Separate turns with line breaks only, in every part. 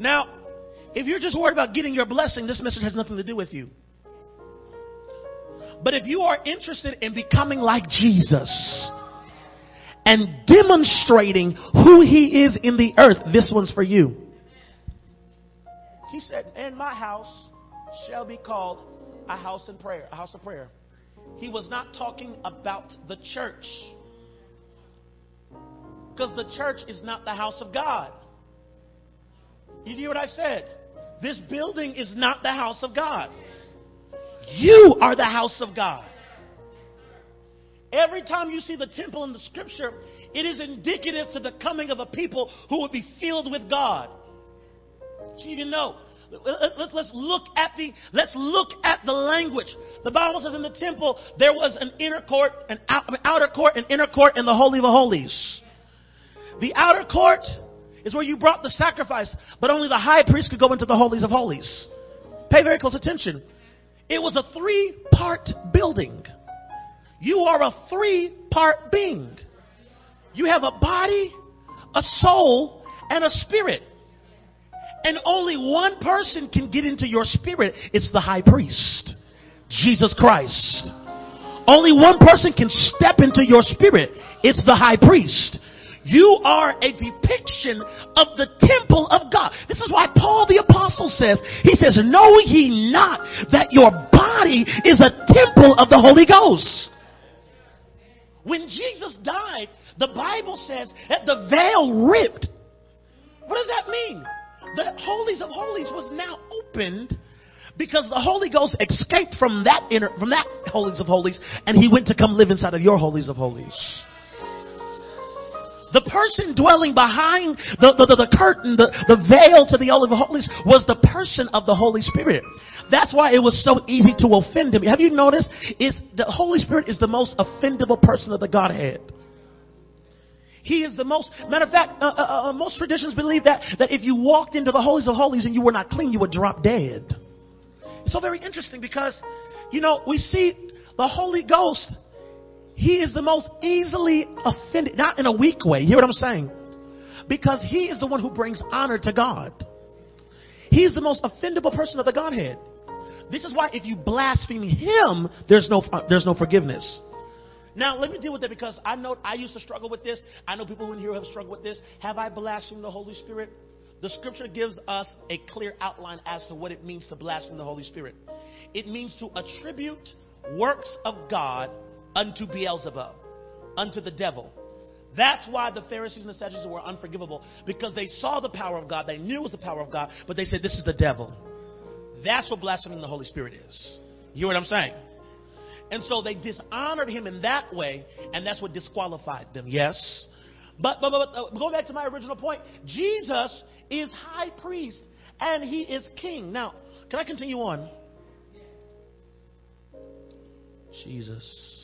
Now, if you're just worried about getting your blessing, this message has nothing to do with you. But if you are interested in becoming like Jesus and demonstrating who he is in the earth, this one's for you. He said, And my house shall be called a house in prayer, a house of prayer. He was not talking about the church. Because the church is not the house of God. You hear what I said? This building is not the house of God. You are the house of God. Every time you see the temple in the scripture, it is indicative to the coming of a people who would be filled with God. So you know, let's look at the let's look at the language. The Bible says in the temple there was an inner court, an outer court, an inner court, and the holy of holies. The outer court is where you brought the sacrifice, but only the high priest could go into the holies of holies. Pay very close attention. It was a three part building. You are a three part being. You have a body, a soul, and a spirit. And only one person can get into your spirit. It's the high priest, Jesus Christ. Only one person can step into your spirit. It's the high priest. You are a depiction of the temple of God. This is why Paul the apostle says, he says, know ye not that your body is a temple of the Holy Ghost. When Jesus died, the Bible says that the veil ripped. What does that mean? The holies of holies was now opened because the Holy Ghost escaped from that inner, from that holies of holies and he went to come live inside of your holies of holies. The person dwelling behind the, the, the, the curtain, the, the veil to the Holy of Holies was the person of the Holy Spirit. That's why it was so easy to offend him. Have you noticed? Is the Holy Spirit is the most offendable person of the Godhead. He is the most, matter of fact, uh, uh, uh, uh, most traditions believe that, that if you walked into the holies of holies and you were not clean, you would drop dead. It's so very interesting because, you know, we see the Holy Ghost he is the most easily offended, not in a weak way. You hear what I'm saying? Because he is the one who brings honor to God. He is the most offendable person of the Godhead. This is why if you blaspheme him, there's no, uh, there's no forgiveness. Now, let me deal with that because I know I used to struggle with this. I know people in here have struggled with this. Have I blasphemed the Holy Spirit? The scripture gives us a clear outline as to what it means to blaspheme the Holy Spirit. It means to attribute works of God unto Beelzebub, unto the devil. That's why the Pharisees and the Sadducees were unforgivable because they saw the power of God. They knew it was the power of God, but they said, This is the devil. That's what blaspheming the Holy Spirit is. You hear what I'm saying? And so they dishonored him in that way, and that's what disqualified them. Yes? But, but, but, but going back to my original point, Jesus is high priest and he is king. Now, can I continue on? Jesus.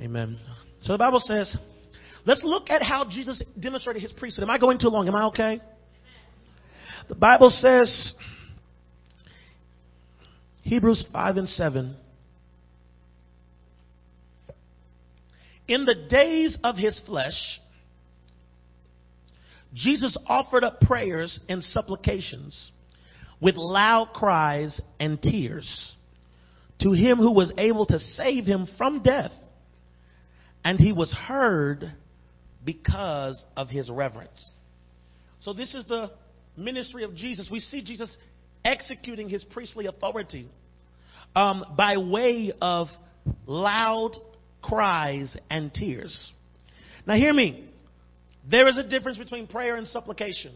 Amen. So the Bible says, let's look at how Jesus demonstrated his priesthood. Am I going too long? Am I okay? The Bible says, Hebrews 5 and 7. In the days of his flesh, Jesus offered up prayers and supplications with loud cries and tears to him who was able to save him from death and he was heard because of his reverence. So, this is the ministry of Jesus. We see Jesus executing his priestly authority um, by way of loud cries and tears. Now, hear me. There is a difference between prayer and supplication.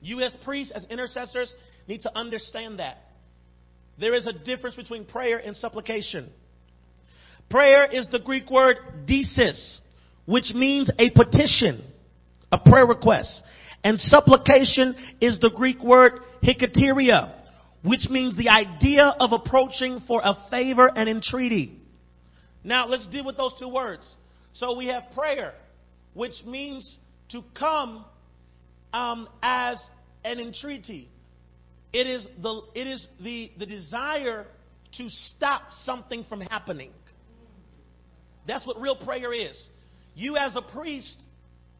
You, as priests, as intercessors, need to understand that. There is a difference between prayer and supplication. Prayer is the Greek word desis, which means a petition, a prayer request. And supplication is the Greek word hikateria, which means the idea of approaching for a favor and entreaty. Now let's deal with those two words. So we have prayer, which means to come um, as an entreaty. It is the it is the the desire to stop something from happening. That's what real prayer is. you as a priest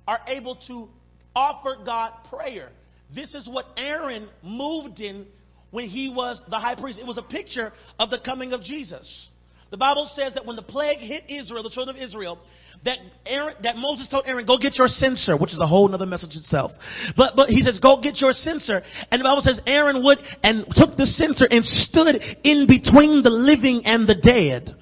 are able to offer God prayer. This is what Aaron moved in when he was the high priest. It was a picture of the coming of Jesus. The Bible says that when the plague hit Israel, the children of Israel, that Aaron, that Moses told Aaron, go get your censer, which is a whole other message itself. But, but he says, go get your censer. And the Bible says Aaron would and took the censer and stood in between the living and the dead.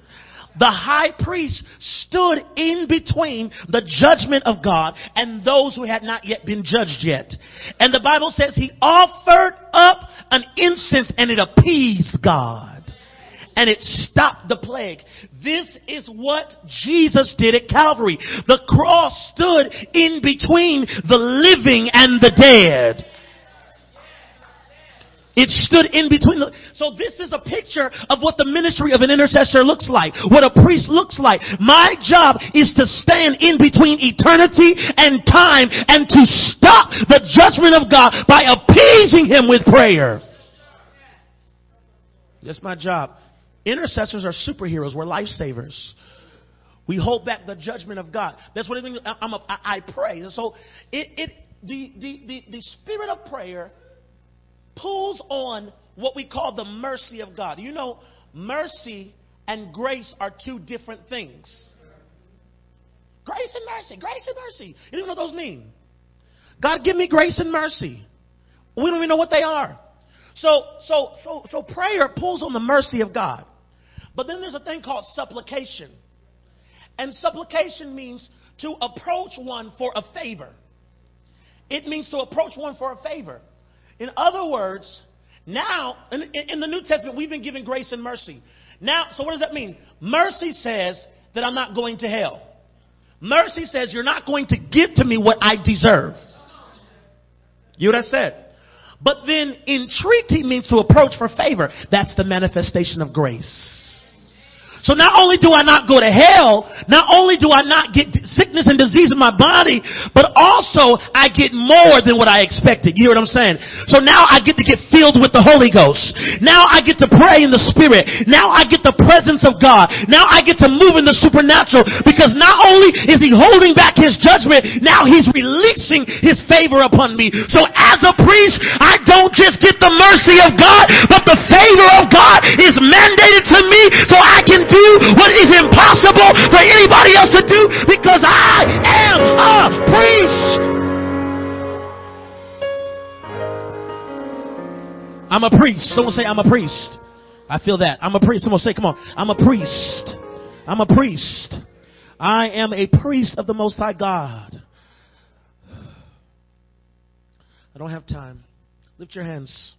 The high priest stood in between the judgment of God and those who had not yet been judged yet. And the Bible says he offered up an incense and it appeased God and it stopped the plague. This is what Jesus did at Calvary. The cross stood in between the living and the dead. It stood in between. The, so this is a picture of what the ministry of an intercessor looks like, what a priest looks like. My job is to stand in between eternity and time and to stop the judgment of God by appeasing Him with prayer. That's my job. Intercessors are superheroes. We're lifesavers. We hold back the judgment of God. That's what it means. I'm a, I pray. And so it, it, the, the, the, the spirit of prayer pulls on what we call the mercy of God. You know, mercy and grace are two different things. Grace and mercy, grace and mercy. You don't know what those mean. God, give me grace and mercy. We don't even know what they are. So, so, so, so prayer pulls on the mercy of God. But then there's a thing called supplication. And supplication means to approach one for a favor. It means to approach one for a favor. In other words, now, in, in, the New Testament, we've been given grace and mercy. Now, so what does that mean? Mercy says that I'm not going to hell. Mercy says you're not going to give to me what I deserve. You what I said? But then entreaty means to approach for favor. That's the manifestation of grace. So not only do I not go to hell, not only do I not get sickness and disease in my body, but also I get more than what I expected. You hear what I'm saying? So now I get to get filled with the Holy Ghost. Now I get to pray in the Spirit. Now I get the presence of God. Now I get to move in the supernatural because not only is He holding back His judgment, now He's releasing His favor upon me. So as a priest, I don't just get the mercy of God, but the favor of God is mandated to me so I can do what is impossible for anybody else to do because I am a priest. I'm a priest. Someone say, I'm a priest. I feel that. I'm a priest. Someone say, come on. I'm a priest. I'm a priest. I am a priest of the Most High God. I don't have time. Lift your hands.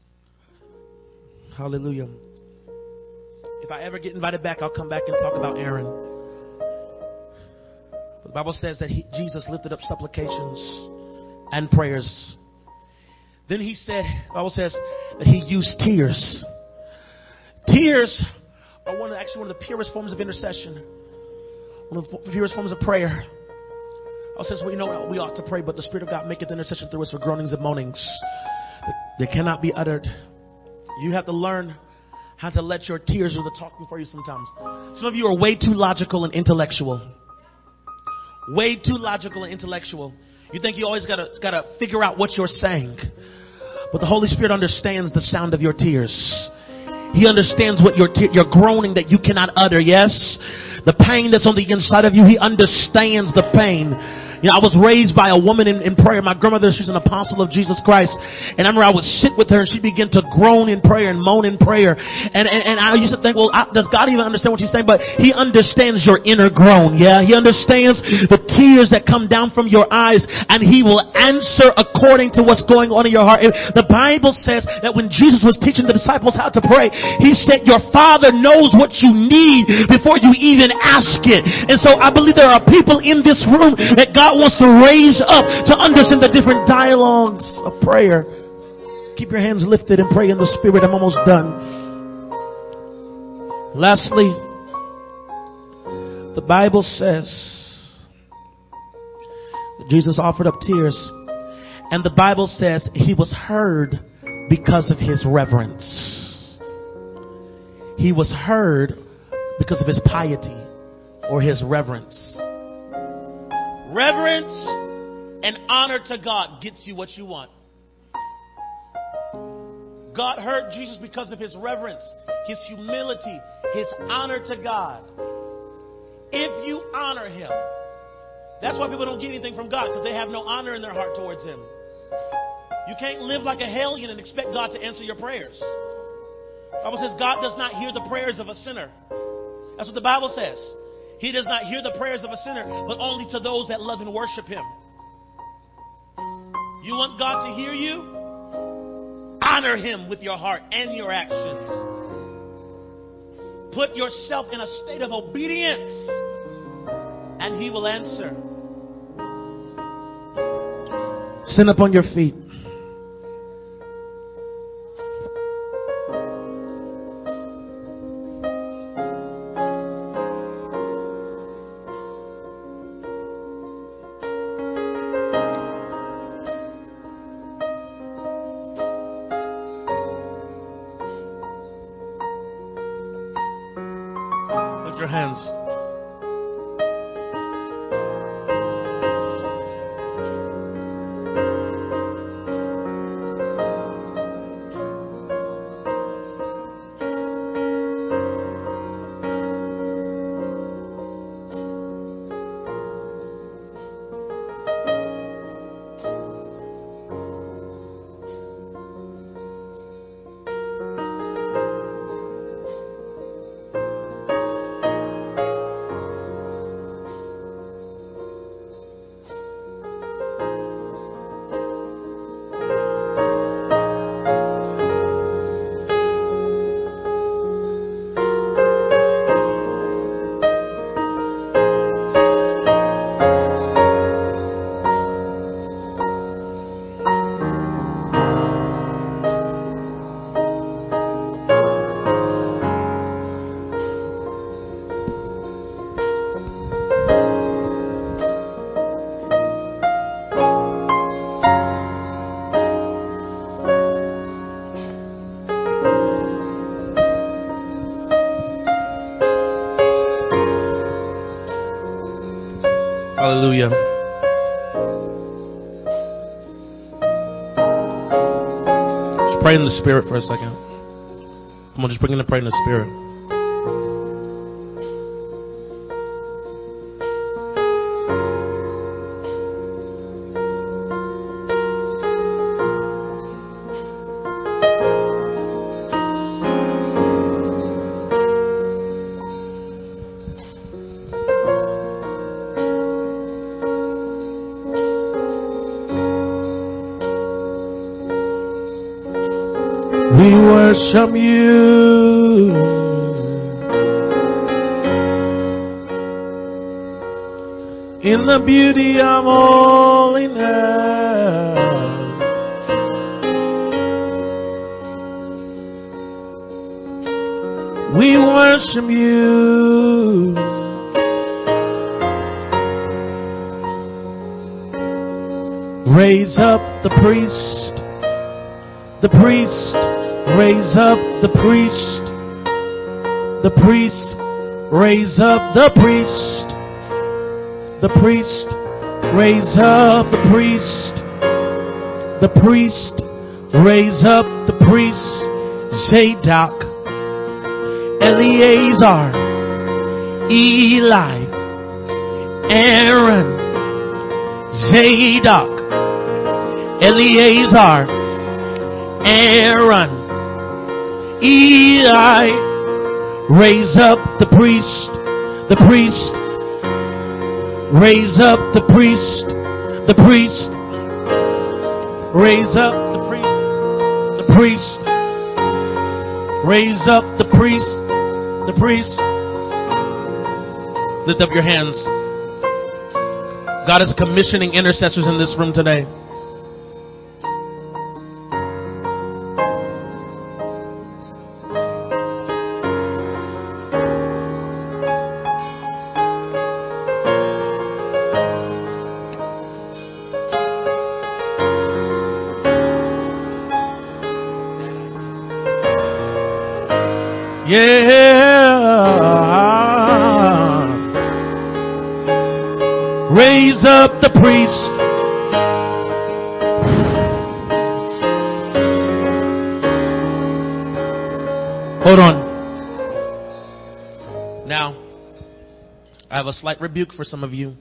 Hallelujah. If I ever get invited back, I'll come back and talk about Aaron. But the Bible says that he, Jesus lifted up supplications and prayers. Then he said, the Bible says that he used tears. Tears are one of actually one of the purest forms of intercession, one of the purest forms of prayer. I says, well, you know, what? we ought to pray, but the Spirit of God maketh intercession through us for groanings and moanings. that cannot be uttered. You have to learn how to let your tears do the talking for you sometimes. Some of you are way too logical and intellectual. Way too logical and intellectual. You think you always gotta, gotta figure out what you're saying. But the Holy Spirit understands the sound of your tears. He understands what you're, te- you're groaning that you cannot utter. Yes? The pain that's on the inside of you, He understands the pain. You know, I was raised by a woman in, in prayer. My grandmother, she's an apostle of Jesus Christ. And I remember I would sit with her and she'd begin to groan in prayer and moan in prayer. And, and, and I used to think, well, I, does God even understand what she's saying? But He understands your inner groan. Yeah. He understands the tears that come down from your eyes and He will answer according to what's going on in your heart. The Bible says that when Jesus was teaching the disciples how to pray, He said, your Father knows what you need before you even ask it. And so I believe there are people in this room that God God wants to raise up to understand the different dialogues of prayer. Keep your hands lifted and pray in the Spirit. I'm almost done. Lastly, the Bible says Jesus offered up tears, and the Bible says he was heard because of his reverence. He was heard because of his piety or his reverence. Reverence and honor to God gets you what you want. God heard Jesus because of his reverence, his humility, his honor to God. If you honor him, that's why people don't get anything from God because they have no honor in their heart towards him. You can't live like a hellion and expect God to answer your prayers. The Bible says God does not hear the prayers of a sinner. That's what the Bible says. He does not hear the prayers of a sinner, but only to those that love and worship him. You want God to hear you? Honor him with your heart and your actions. Put yourself in a state of obedience, and he will answer. Stand up on your feet. Pray in the spirit for a second. I'm gonna just begin to pray in the spirit. Worship you. In the beauty of holiness, we worship you. Raise up the priest, the priest Raise up the priest. The priest. Raise up the priest. The priest. Raise up the priest. The priest. Raise up the priest. Zadok. Eleazar. Eli. Aaron. Zadok. Eleazar. Aaron. Eli, raise up the priest, the priest, raise up the priest, the priest, raise up the priest, the priest, raise up the priest, the priest. Lift up your hands. God is commissioning intercessors in this room today. Slight rebuke for some of you.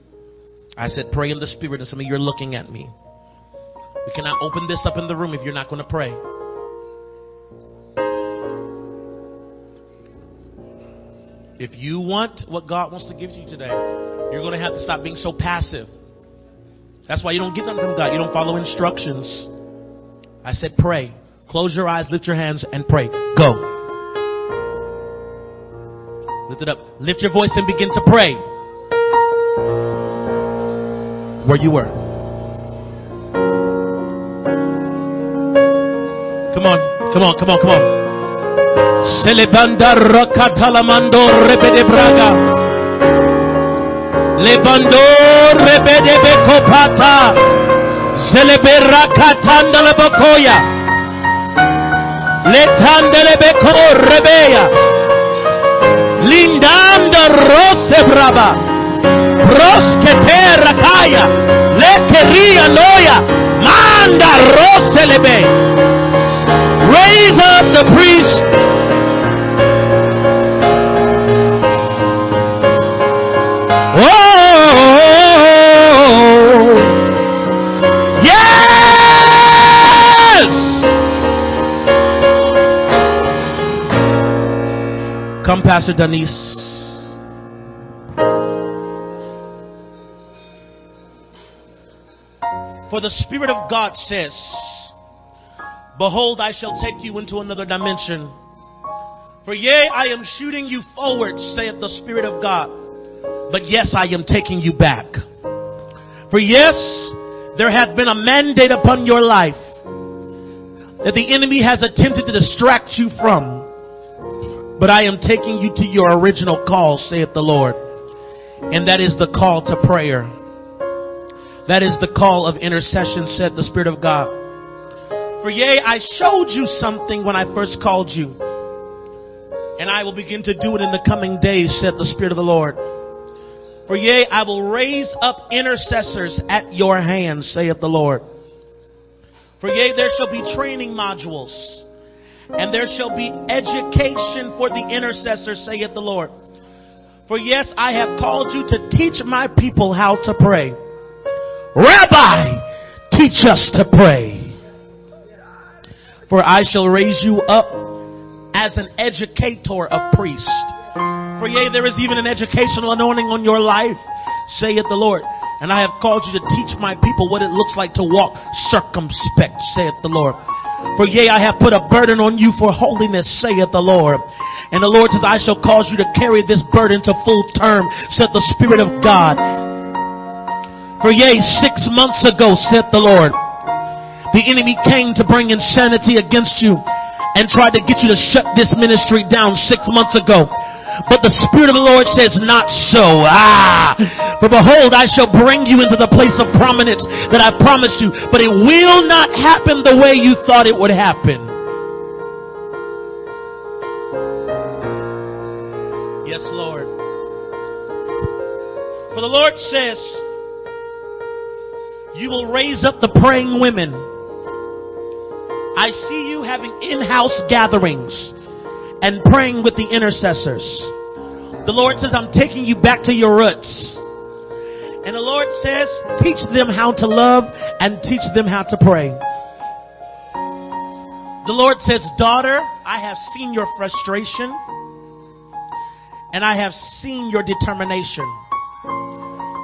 I said, pray in the spirit, and some of you are looking at me. We cannot open this up in the room if you're not going to pray. If you want what God wants to give you today, you're going to have to stop being so passive. That's why you don't get nothing from God. You don't follow instructions. I said, pray. Close your eyes, lift your hands, and pray. Go. Lift it up. Lift your voice and begin to pray. Where you were. Come on, come on, come on, come on. Celebanda rakatalamando repede braga. Lebando repede bekopata. Celebera katanda la bokoya. Letandele beko rebeya. Lindanda rose brava. Roske terra kaya. Lekeria noya. Manda rose lebe. Raise up the priest. Oh, yes. Come, Pastor Denise. The Spirit of God says, Behold, I shall take you into another dimension. For yea, I am shooting you forward, saith the Spirit of God. But yes, I am taking you back. For yes, there hath been a mandate upon your life that the enemy has attempted to distract you from. But I am taking you to your original call, saith the Lord. And that is the call to prayer. That is the call of intercession, said the Spirit of God. For yea, I showed you something when I first called you. And I will begin to do it in the coming days, said the Spirit of the Lord. For yea, I will raise up intercessors at your hands, saith the Lord. For yea, there shall be training modules, and there shall be education for the intercessor, saith the Lord. For yes, I have called you to teach my people how to pray. Rabbi, teach us to pray. For I shall raise you up as an educator of priests. For yea, there is even an educational anointing on your life, saith the Lord. And I have called you to teach my people what it looks like to walk circumspect, saith the Lord. For yea, I have put a burden on you for holiness, saith the Lord. And the Lord says, I shall cause you to carry this burden to full term, said the Spirit of God. For yea, six months ago, said the Lord, the enemy came to bring insanity against you and tried to get you to shut this ministry down six months ago. But the Spirit of the Lord says, not so. Ah. For behold, I shall bring you into the place of prominence that I promised you, but it will not happen the way you thought it would happen. Yes, Lord. For the Lord says, you will raise up the praying women. I see you having in-house gatherings and praying with the intercessors. The Lord says, I'm taking you back to your roots. And the Lord says, teach them how to love and teach them how to pray. The Lord says, daughter, I have seen your frustration and I have seen your determination.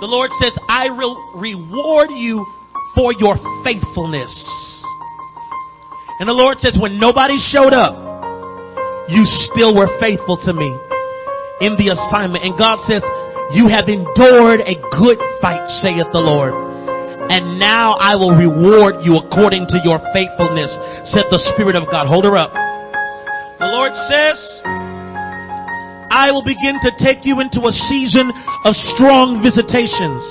The Lord says, I will reward you for your faithfulness. And the Lord says, when nobody showed up, you still were faithful to me in the assignment. And God says, you have endured a good fight, saith the Lord. And now I will reward you according to your faithfulness, said the Spirit of God. Hold her up. The Lord says, I will begin to take you into a season of strong visitations.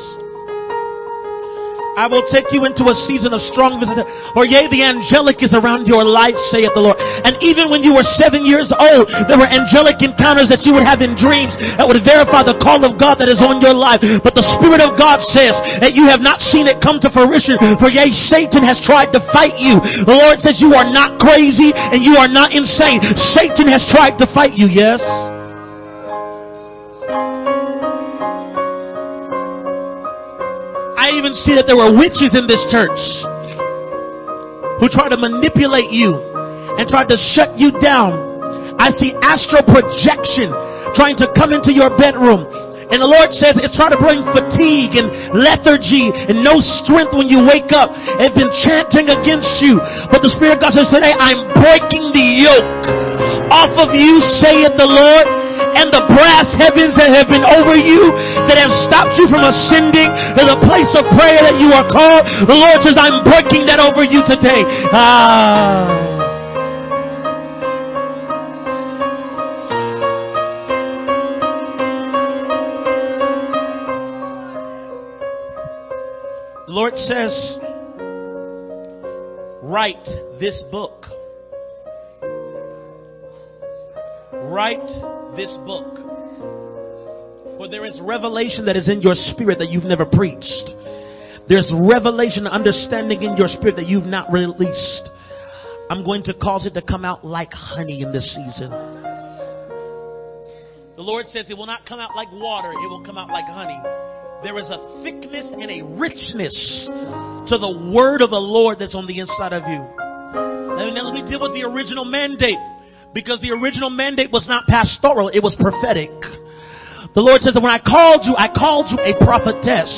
I will take you into a season of strong visitations. For yea, the angelic is around your life, saith the Lord. And even when you were seven years old, there were angelic encounters that you would have in dreams that would verify the call of God that is on your life. But the Spirit of God says that you have not seen it come to fruition. For yea, Satan has tried to fight you. The Lord says you are not crazy and you are not insane. Satan has tried to fight you, yes? Even see that there were witches in this church who tried to manipulate you and tried to shut you down. I see astral projection trying to come into your bedroom. And the Lord says it's trying to bring fatigue and lethargy and no strength when you wake up. It's been chanting against you. But the Spirit of God says today, I'm breaking the yoke off of you, saith the Lord and the brass heavens that have been over you that have stopped you from ascending to the place of prayer that you are called. The Lord says, I'm breaking that over you today. Ah. The Lord says, write this book. Write this book. For there is revelation that is in your spirit that you've never preached. There's revelation, understanding in your spirit that you've not released. I'm going to cause it to come out like honey in this season. The Lord says it will not come out like water, it will come out like honey. There is a thickness and a richness to the word of the Lord that's on the inside of you. Now let me deal with the original mandate. Because the original mandate was not pastoral, it was prophetic. The Lord says that when I called you, I called you a prophetess.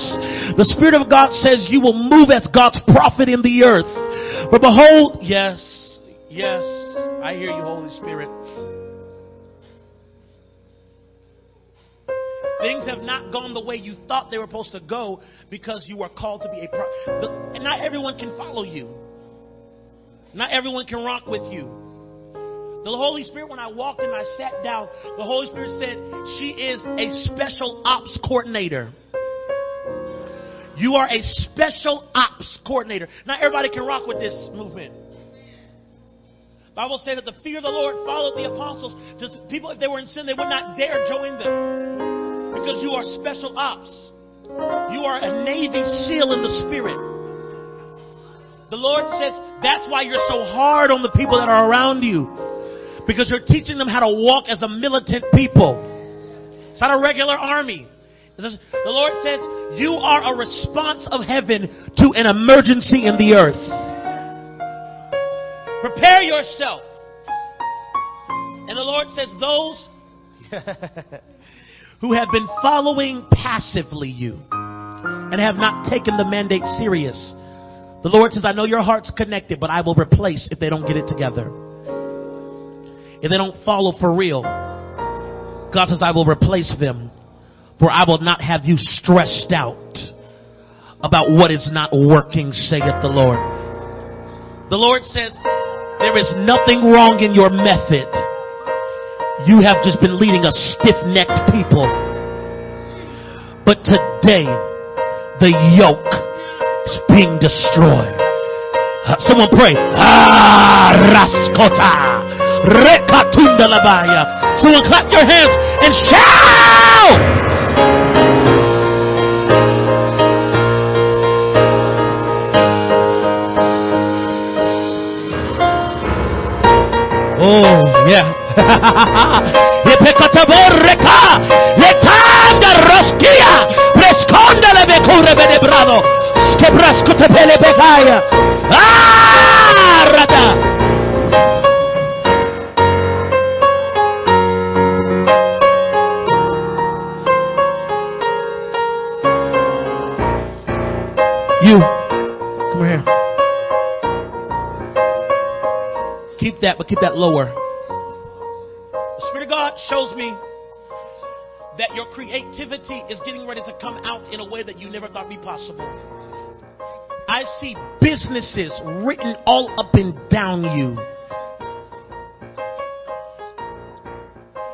The Spirit of God says you will move as God's prophet in the earth. But behold, yes, yes, I hear you, Holy Spirit. Things have not gone the way you thought they were supposed to go because you were called to be a prophet. Not everyone can follow you. Not everyone can rock with you. The Holy Spirit, when I walked and I sat down, the Holy Spirit said, She is a special ops coordinator. You are a special ops coordinator. Not everybody can rock with this movement. Bible said that the fear of the Lord followed the apostles. Just people, if they were in sin, they would not dare join them. Because you are special ops. You are a Navy SEAL in the spirit. The Lord says that's why you're so hard on the people that are around you because you're teaching them how to walk as a militant people. It's not a regular army. The Lord says, You are a response of heaven to an emergency in the earth. Prepare yourself. And the Lord says, Those who have been following passively you and have not taken the mandate serious. The Lord says, I know your heart's connected, but I will replace if they don't get it together if they don't follow for real, God says, I will replace them. For I will not have you stressed out about what is not working, saith the Lord. The Lord says, there is nothing wrong in your method. You have just been leading a stiff-necked people. But today, the yoke is being destroyed. Someone pray. Ah, Raskota. Rekatunda labaya. Someone clap your hands and shout! Oh, yeah. Yepekataborreka! Yetanda roskia! Presconda le becure benebrado! Skebrascotepele becaya! Ah, rada! That, but keep that lower. The Spirit of God shows me that your creativity is getting ready to come out in a way that you never thought be possible. I see businesses written all up and down you.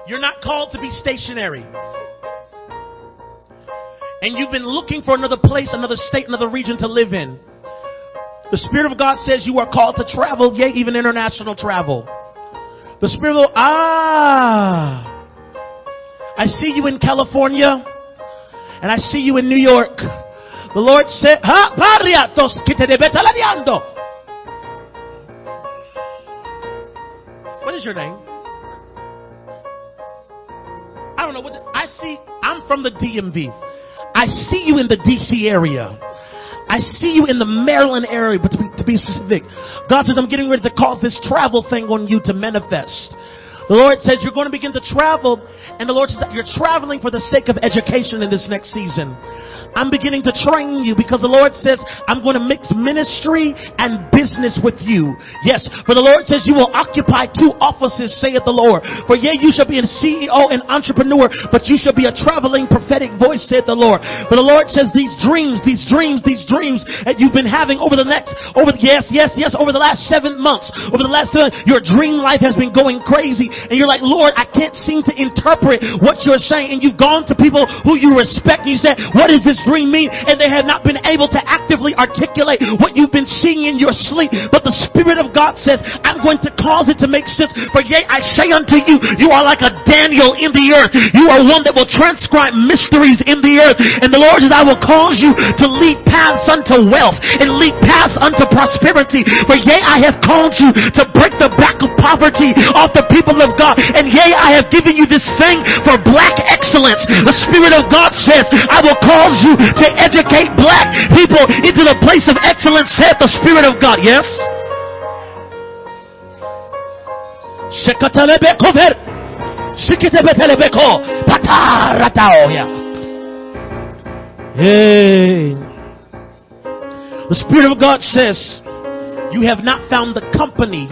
You're not called to be stationary. and you've been looking for another place, another state, another region to live in. The Spirit of God says you are called to travel, yea, even international travel. The Spirit of ah, I see you in California, and I see you in New York. The Lord said, What is your name? I don't know what the, I see. I'm from the DMV. I see you in the DC area. I see you in the Maryland area, but to be, to be specific, God says, I'm getting ready to cause this travel thing on you to manifest. The Lord says you're going to begin to travel, and the Lord says you're traveling for the sake of education in this next season. I'm beginning to train you because the Lord says, I'm going to mix ministry and business with you. Yes, for the Lord says you will occupy two offices, saith the Lord. For yea, you shall be a CEO and entrepreneur, but you shall be a traveling prophetic voice, saith the Lord. For the Lord says these dreams, these dreams, these dreams that you've been having over the next, over the, yes, yes, yes, over the last seven months, over the last seven, your dream life has been going crazy. And you're like, Lord, I can't seem to interpret what you're saying. And you've gone to people who you respect and you said, what does this dream mean? And they have not been able to actively articulate what you've been seeing in your sleep. But the Spirit of God says, I'm going to cause it to make sense. For yea, I say unto you, you are like a Daniel in the earth. You are one that will transcribe mysteries in the earth. And the Lord says, I will cause you to lead paths unto wealth and lead paths unto prosperity. For yea, I have called you to break the back of poverty off the people of God. And yea, I have given you this thing for black excellence. The Spirit of God says, I will cause you to educate black people into the place of excellence, said the Spirit of God. Yes? The Spirit of God says, You have not found the company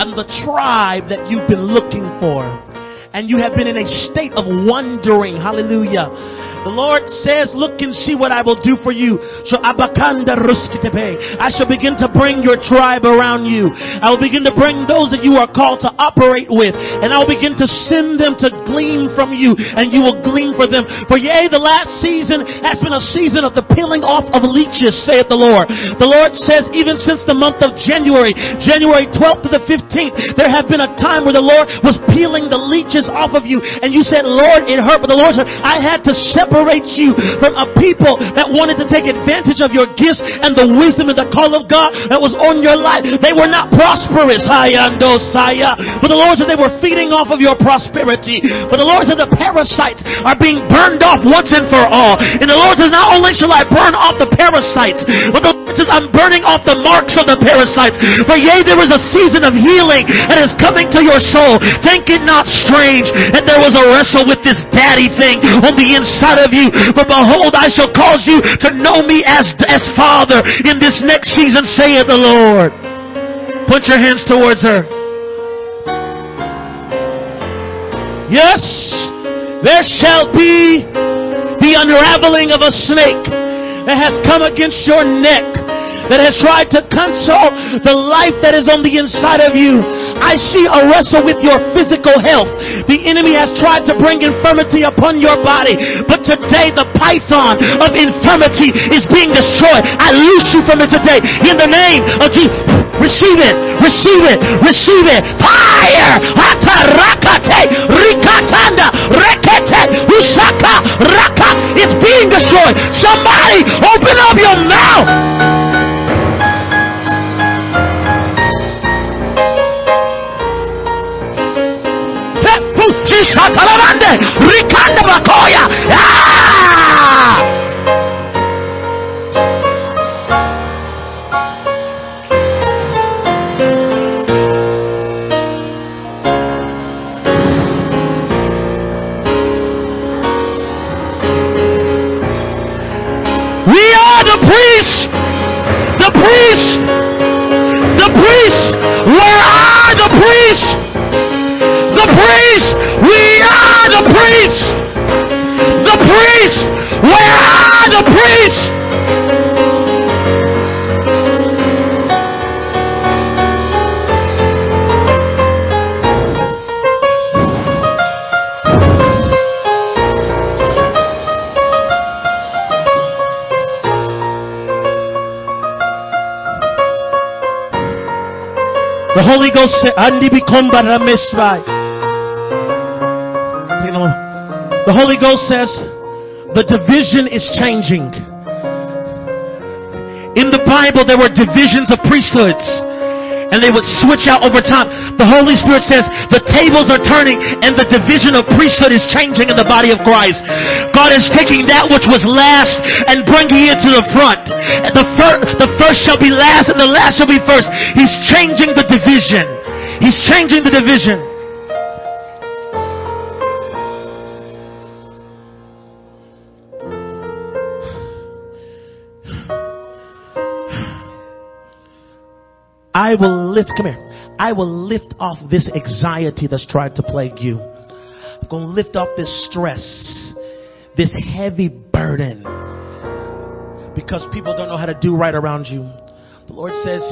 and the tribe that you've been looking for. And you have been in a state of wondering. Hallelujah the Lord says, look and see what I will do for you. So abakanda I shall begin to bring your tribe around you. I will begin to bring those that you are called to operate with. And I'll begin to send them to glean from you. And you will glean for them. For yea, the last season has been a season of the peeling off of leeches, saith the Lord. The Lord says, even since the month of January, January 12th to the 15th, there have been a time where the Lord was peeling the leeches off of you. And you said, Lord, it hurt. But the Lord said, I had to separate separate you from a people that wanted to take advantage of your gifts and the wisdom and the call of God that was on your life. They were not prosperous, but the Lord said they were feeding off of your prosperity. But the Lord said the parasites are being burned off once and for all. And the Lord says, not only shall I burn off the parasites, but the Lord says, I'm burning off the marks of the parasites. For yea, there is a season of healing that is coming to your soul. Think it not strange that there was a wrestle with this daddy thing on the inside of you. For behold, I shall cause you to know me as, as Father in this next season, saith the Lord. Put your hands towards her. Yes, there shall be the unraveling of a snake that has come against your neck that has tried to console the life that is on the inside of you. I see a wrestle with your physical health. The enemy has tried to bring infirmity upon your body, but today the python of infirmity is being destroyed. I loose you from it today in the name of Jesus. Receive it, receive it, receive it. Fire! Hatarakate, rikatanda, rekete, usaka, raka. It's being destroyed. Somebody open up your mouth. Ah! We are the priests. The priests. The priests. Where are the priests? priest. We are the priest. The priest. We are the priest. The Holy Ghost said, Andi become Baramesvai. The Holy Ghost says, the division is changing. In the Bible, there were divisions of priesthoods and they would switch out over time. The Holy Spirit says the tables are turning and the division of priesthood is changing in the body of Christ. God is taking that which was last and bringing it to the front. The, fir- the first shall be last and the last shall be first. He's changing the division. He's changing the division. I will lift, come here. I will lift off this anxiety that's tried to plague you. I'm going to lift off this stress, this heavy burden. Because people don't know how to do right around you. The Lord says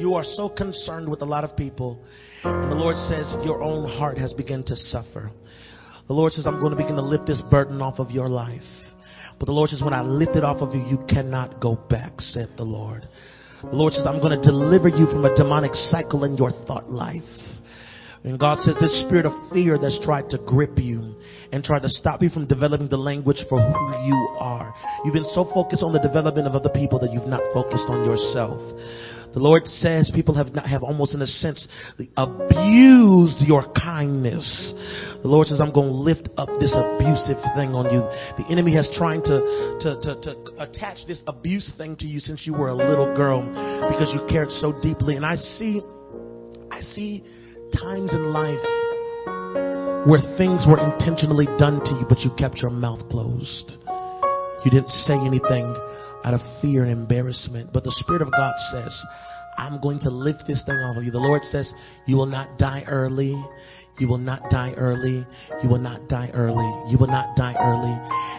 you are so concerned with a lot of people. And the Lord says your own heart has begun to suffer. The Lord says, I'm going to begin to lift this burden off of your life. But the Lord says, when I lift it off of you, you cannot go back, said the Lord. The Lord says, I'm going to deliver you from a demonic cycle in your thought life. And God says this spirit of fear that's tried to grip you and tried to stop you from developing the language for who you are. You've been so focused on the development of other people that you've not focused on yourself. The Lord says people have not have almost in a sense abused your kindness. The Lord says, I'm going to lift up this abusive thing on you. The enemy has trying to, to, to, to attach this abuse thing to you since you were a little girl because you cared so deeply. And I see, I see times in life where things were intentionally done to you, but you kept your mouth closed. You didn't say anything out of fear and embarrassment. But the Spirit of God says, I'm going to lift this thing off of you. The Lord says, You will not die early. You will not die early. You will not die early. You will not die early.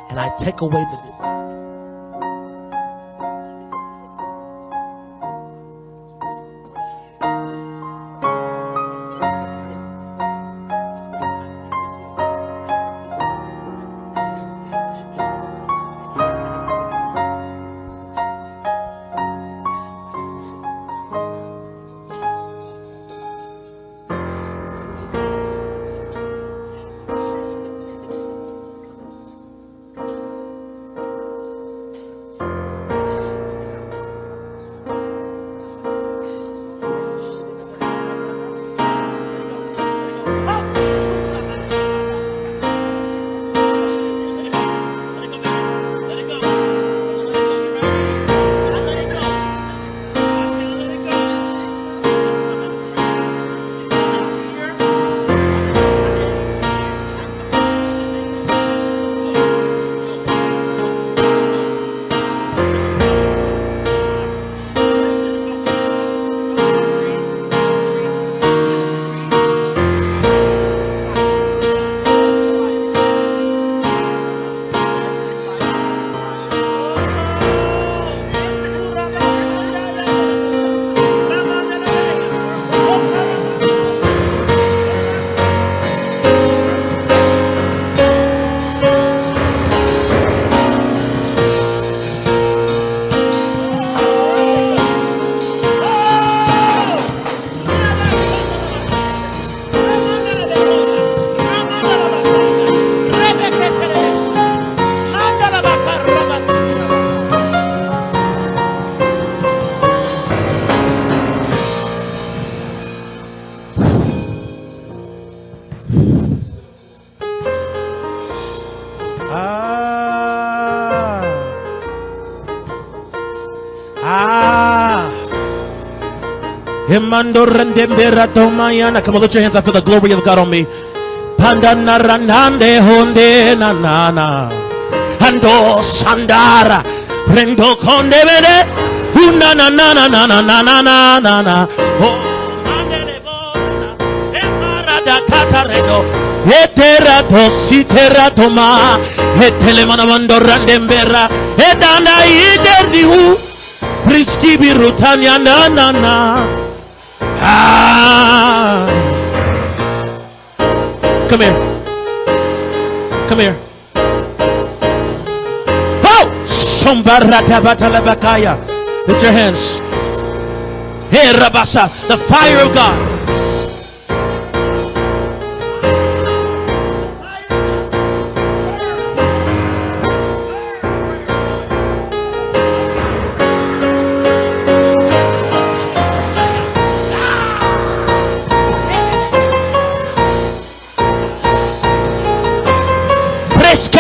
And I take away the Come on, lift your hands. I feel the glory of God on me. honde na na na. Ando sandara. Prendo Una na na na na na na na na na na. Oh. Eterato siterato ma. Etele manamando randembera. Edanda iderdiu. Priskibi rutanya na na na. Ah. Come here. Come here. Oh! Lift your hands. Hey, Rabasa. The fire of God.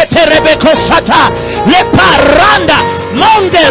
Reketerebekosata. Leparanda. Monde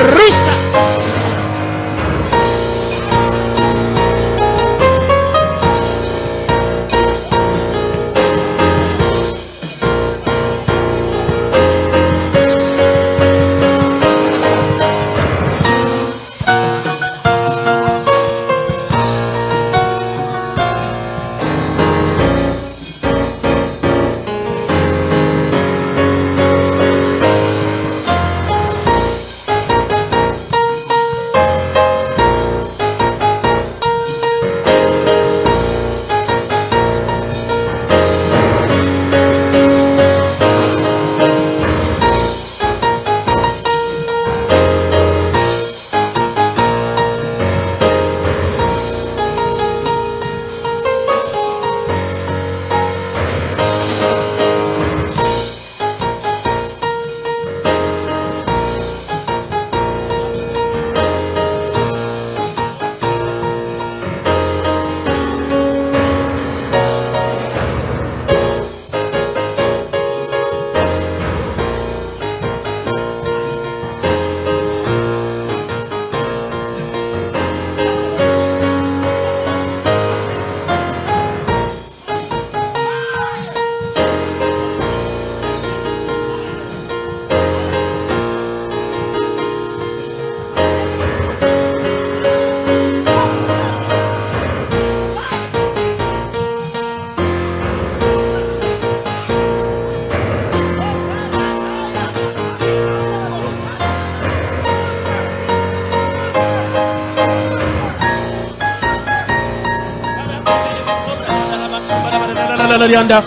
rusa.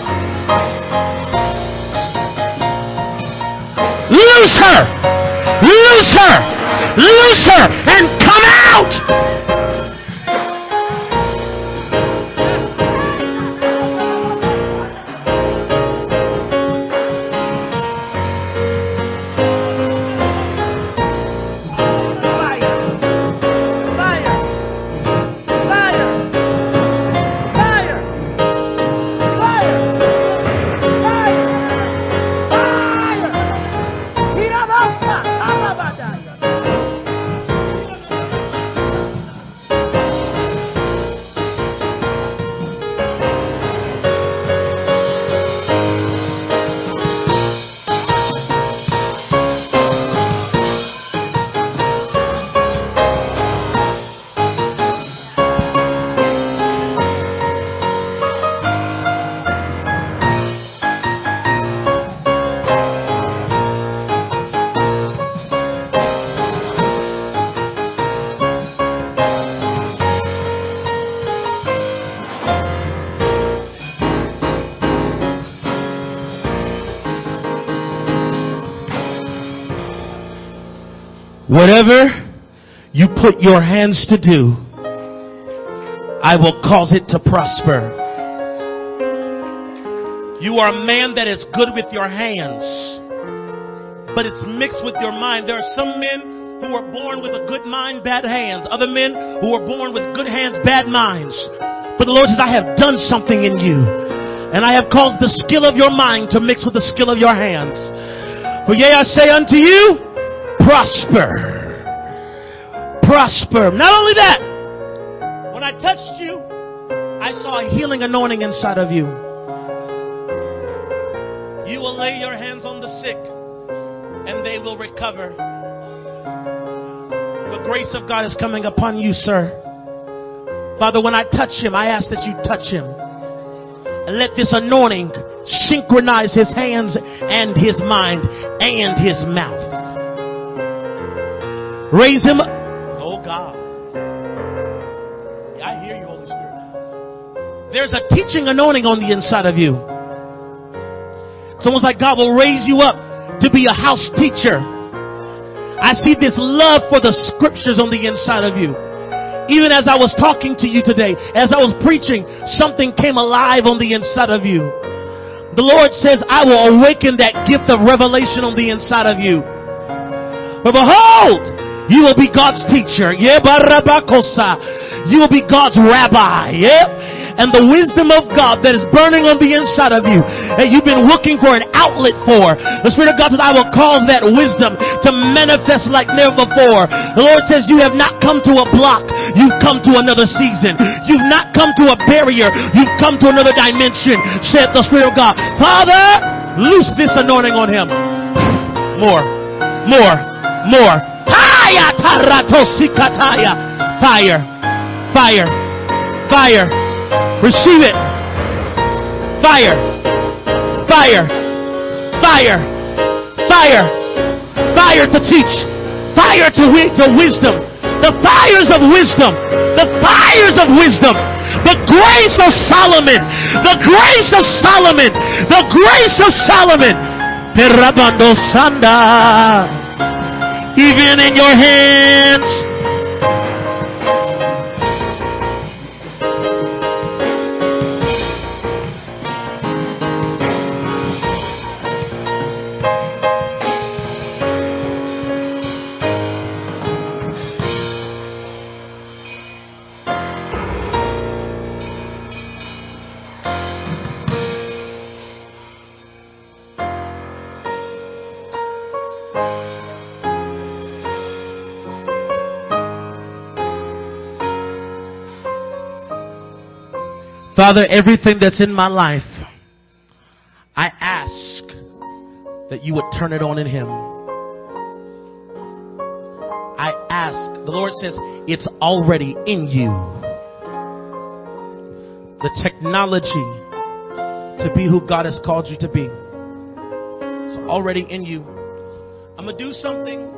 Loose her! Loose her! Loose her! And come out! Whatever you put your hands to do, I will cause it to prosper. You are a man that is good with your hands, but it's mixed with your mind. There are some men who are born with a good mind, bad hands. Other men who are born with good hands, bad minds. But the Lord says, I have done something in you. And I have caused the skill of your mind to mix with the skill of your hands. For yea, I say unto you, prosper. Prosper. Not only that, when I touched you, I saw a healing anointing inside of you. You will lay your hands on the sick and they will recover. The grace of God is coming upon you, sir. Father, when I touch him, I ask that you touch him. And let this anointing synchronize his hands and his mind and his mouth. Raise him up. God. I hear you, Holy Spirit. There's a teaching anointing on the inside of you. It's almost like God will raise you up to be a house teacher. I see this love for the scriptures on the inside of you. Even as I was talking to you today, as I was preaching, something came alive on the inside of you. The Lord says, I will awaken that gift of revelation on the inside of you. But behold, you will be God's teacher. You will be God's rabbi. Yeah. and the wisdom of God that is burning on the inside of you that you've been looking for an outlet for. The Spirit of God says, I will cause that wisdom to manifest like never before. The Lord says, you have not come to a block. You've come to another season. You've not come to a barrier. You've come to another dimension, said the Spirit of God. Father, loose this anointing on him. More, more, more. Fire, fire, fire, fire. Receive it. Fire, fire, fire, fire, fire to teach, fire to, to wisdom, the fires of wisdom, the fires of wisdom, the grace of Solomon, the grace of Solomon, the grace of Solomon. Even in your hands. Father, everything that's in my life, I ask that you would turn it on in Him. I ask, the Lord says, it's already in you. The technology to be who God has called you to be. It's already in you. I'm going to do something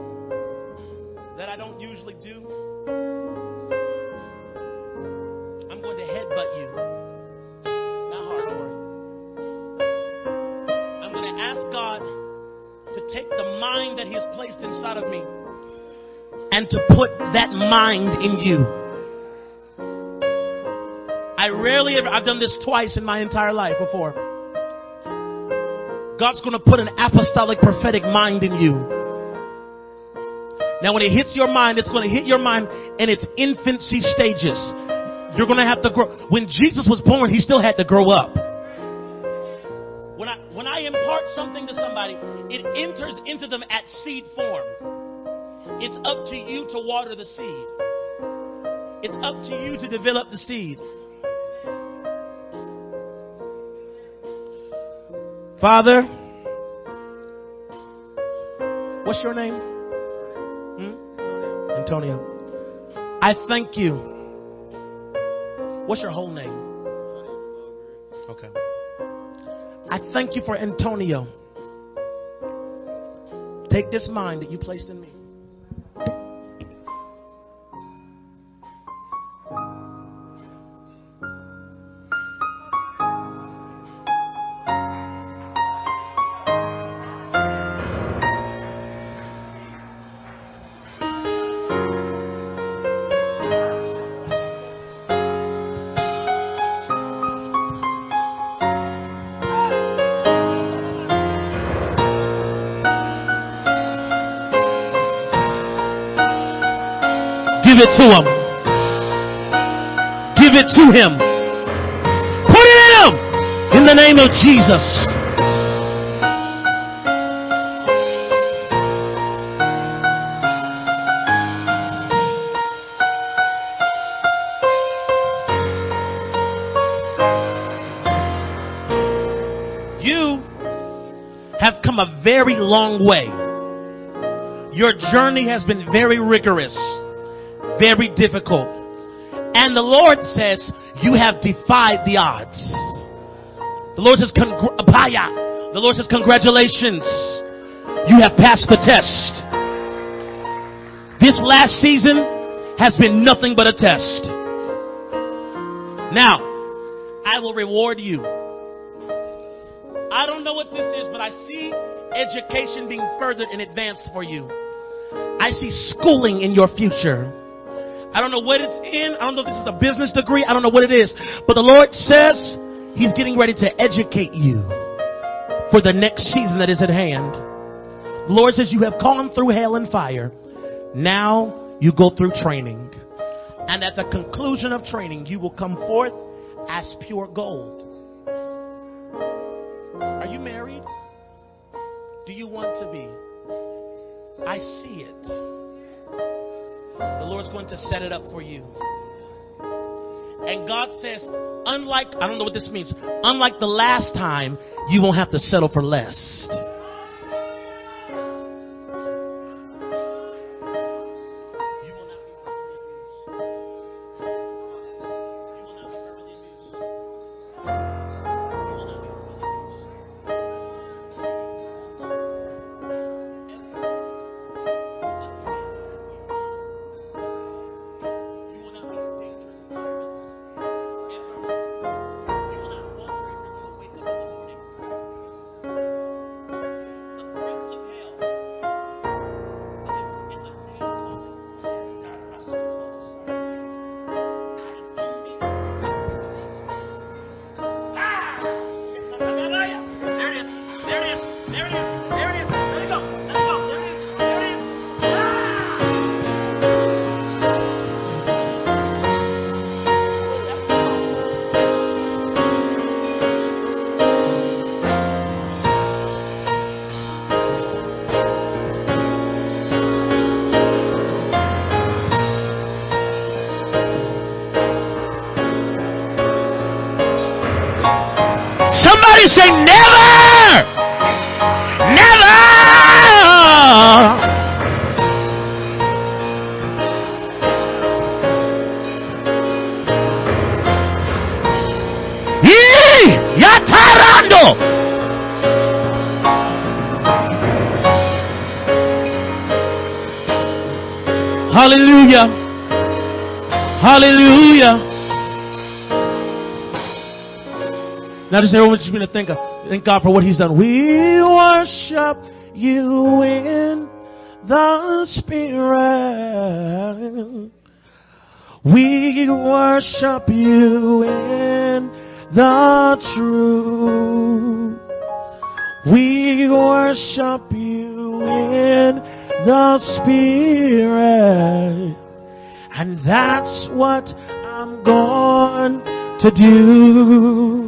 take the mind that He has placed inside of me and to put that mind in you. I rarely ever, I've done this twice in my entire life before. God's going to put an apostolic prophetic mind in you. Now, when it hits your mind, it's going to hit your mind in its infancy stages. You're going to have to grow. When Jesus was born, he still had to grow up. When I, impart something to somebody, it enters into them at seed form. It's up to you to water the seed. It's up to you to develop the seed. Father, what's your name? Hmm? Antonio. I thank you. What's your whole name? I thank you for Antonio. Take this mind that you placed in me. It to him. Give it to him. Put it in him. In the name of Jesus. You have come a very long way. Your journey has been very rigorous very difficult. And the Lord says, you have defied the odds. The Lord says, Congr- the Lord says, congratulations. You have passed the test. This last season has been nothing but a test. Now, I will reward you. I don't know what this is, but I see education being furthered and advanced for you. I see schooling in your future. I don't know what it's in. I don't know if this is a business degree. I don't know what it is. But the Lord says He's getting ready to educate you for the next season that is at hand. The Lord says you have gone through hell and fire. Now you go through training. And at the conclusion of training, you will come forth as pure gold. Are you married? Do you want to be? I see it. The Lord's going to set it up for you. And God says, unlike, I don't know what this means, unlike the last time, you won't have to settle for less. Never! Now just everyone just begin to thank, thank God for what He's done. We worship you in the Spirit. We worship you in the truth. We worship you in the Spirit. And that's what I'm going to do.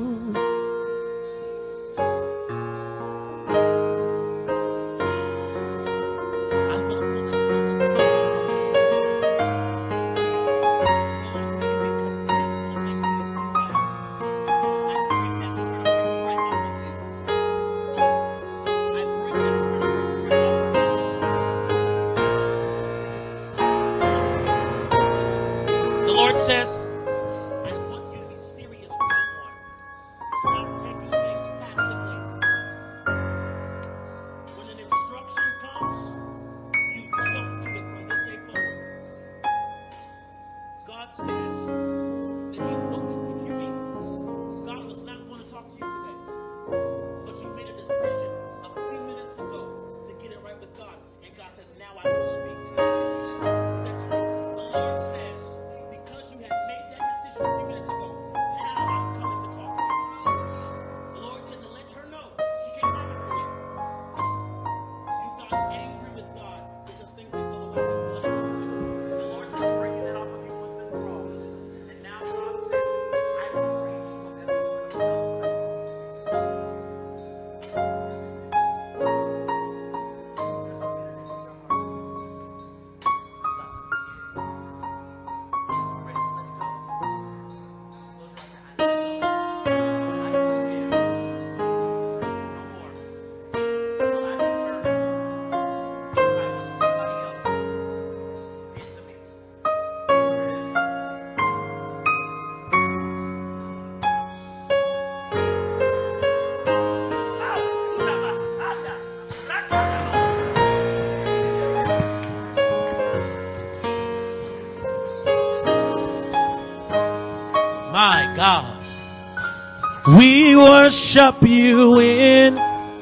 Worship you in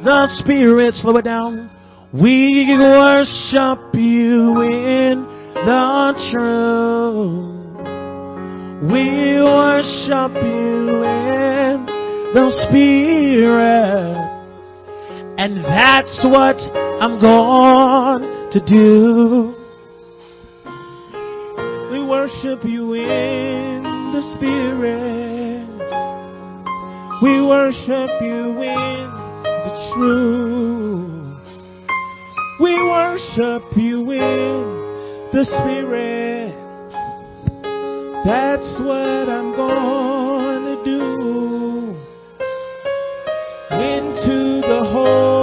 the Spirit. Slow it down. We worship you in the truth. We worship you in the Spirit. And that's what I'm going to do. We worship you in the Spirit.
We worship you in the truth. We worship you in the spirit. That's what I'm gonna do. Into the holies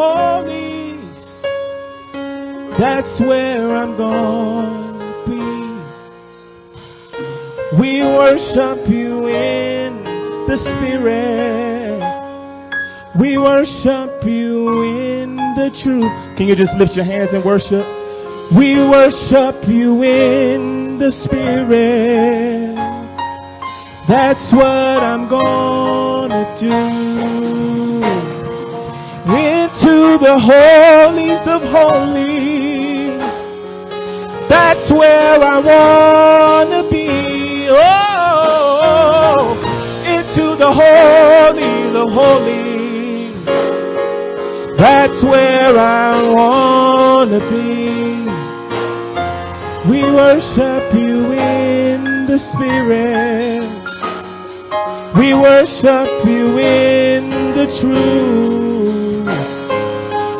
holies. That's where I'm gonna be. We worship you in the Spirit. We worship you in the truth. Can you just lift your hands and worship? We worship you in the Spirit. That's what I'm gonna do. The holies of holies. That's where I wanna be. Oh, into the holies of holies. That's where I wanna be. We worship you in the spirit. We worship you in the truth.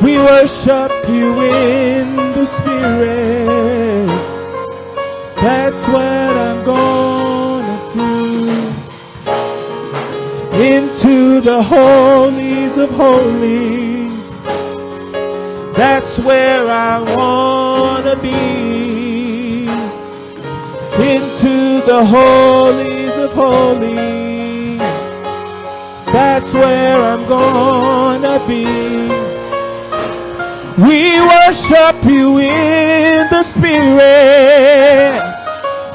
We worship you in the spirit. That's what I'm gonna do. Into the holies of holies. That's where I wanna be. Into the holies of holies. That's where I'm gonna be. We worship you in the spirit.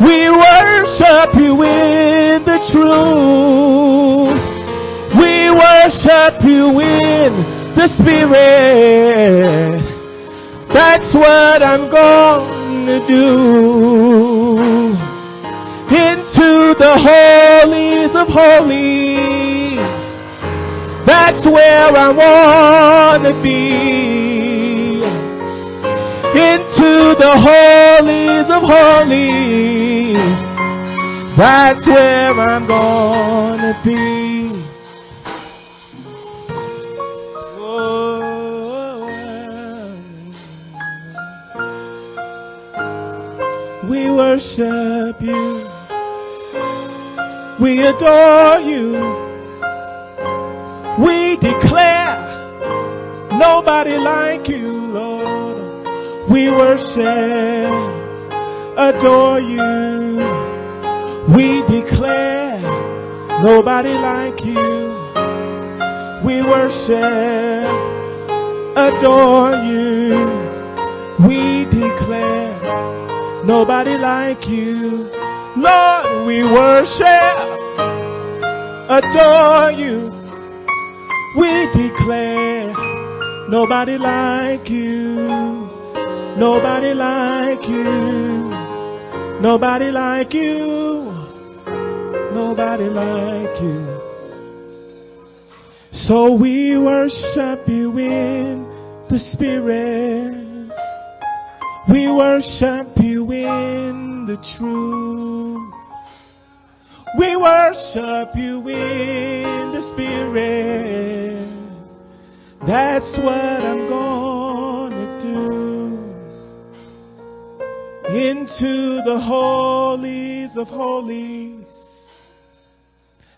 We worship you in the truth. We worship you in the spirit. That's what I'm gonna do. Into the holies of holies. That's where I wanna be. Into the holies of holies. That's where I'm gonna be. Oh. We worship you. We adore you. We declare nobody like you. We worship, adore you. We declare nobody like you. We worship, adore you. We declare nobody like you. Lord, we worship, adore you. We declare nobody like you. Nobody like you. Nobody like you. Nobody like you. So we worship you in the spirit. We worship you in the truth. We worship you in the spirit. That's what I'm gonna Into the holies of holies.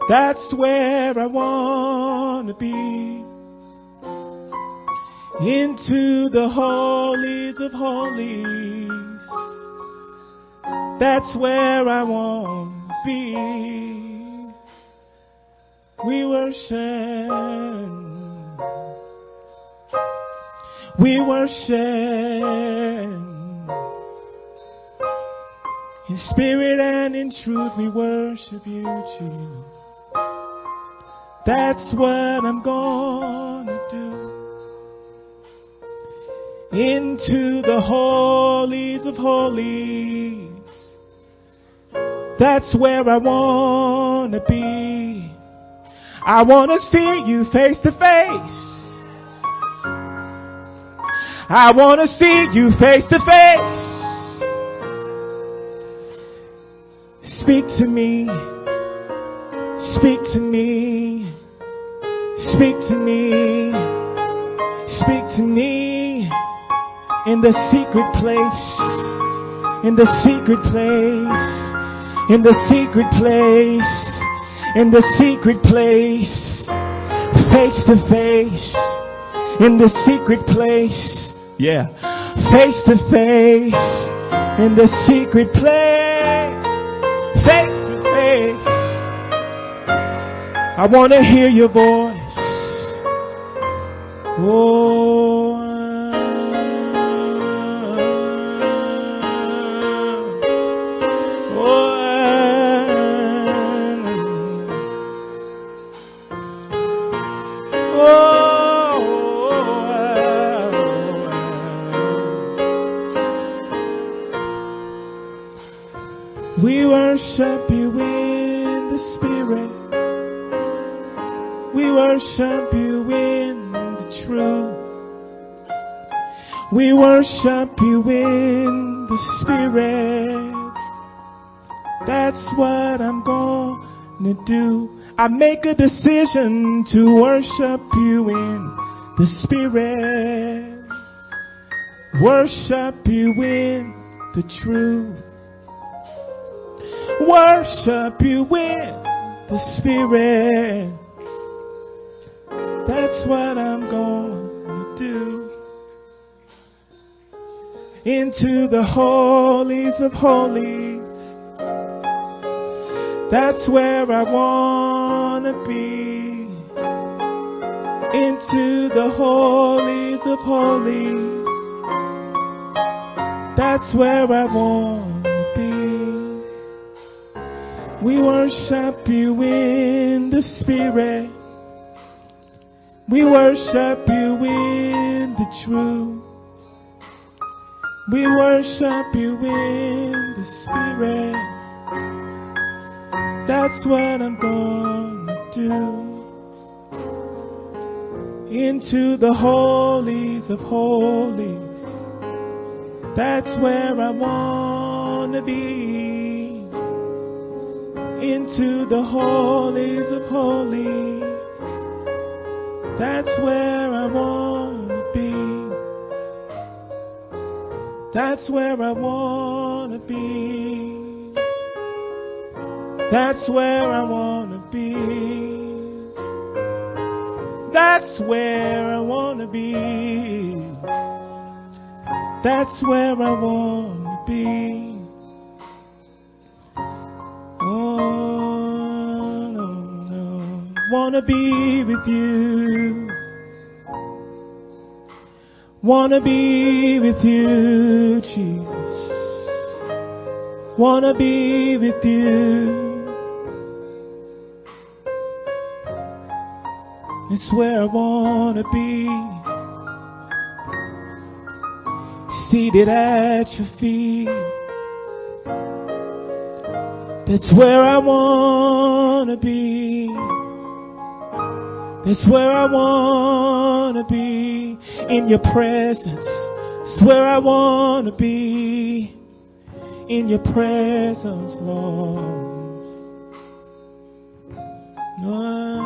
That's where I wanna be. Into the holies of holies. That's where I want to be. We worship. We worship. In spirit and in truth, we worship you, Jesus. That's what I'm gonna do. Into the holies of holies. That's where I wanna be. I wanna see you face to face. I want to see you face to face. Speak to me. Speak to me. Speak to me. Speak to me in the secret place. In the secret place. In the secret place. In the secret place. Face to face. In the secret place. Yeah. Face to face. In the secret place. I want to hear your voice. Oh. Make a decision to worship you in the Spirit. Worship you in the truth. Worship you in the Spirit. That's what I'm gonna do. Into the holies of holies. That's where I wanna be. Into the holies of holies. That's where I wanna be. We worship you in the Spirit. We worship you in the truth. We worship you in the Spirit. That's what I'm gonna do. Into the holies of holies. That's where I wanna be. Into the holies of holies. That's where I wanna be. That's where I wanna be. That's where I wanna That's where I wanna be. That's where I wanna be. Oh, no, no. Wanna be with you. Wanna be with you, Jesus. Wanna be with you. It's where I wanna be. Seated at your feet. That's where I wanna be. That's where I wanna be. In your presence. It's where I wanna be. In your presence, Lord. No,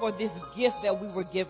for this gift that we were given.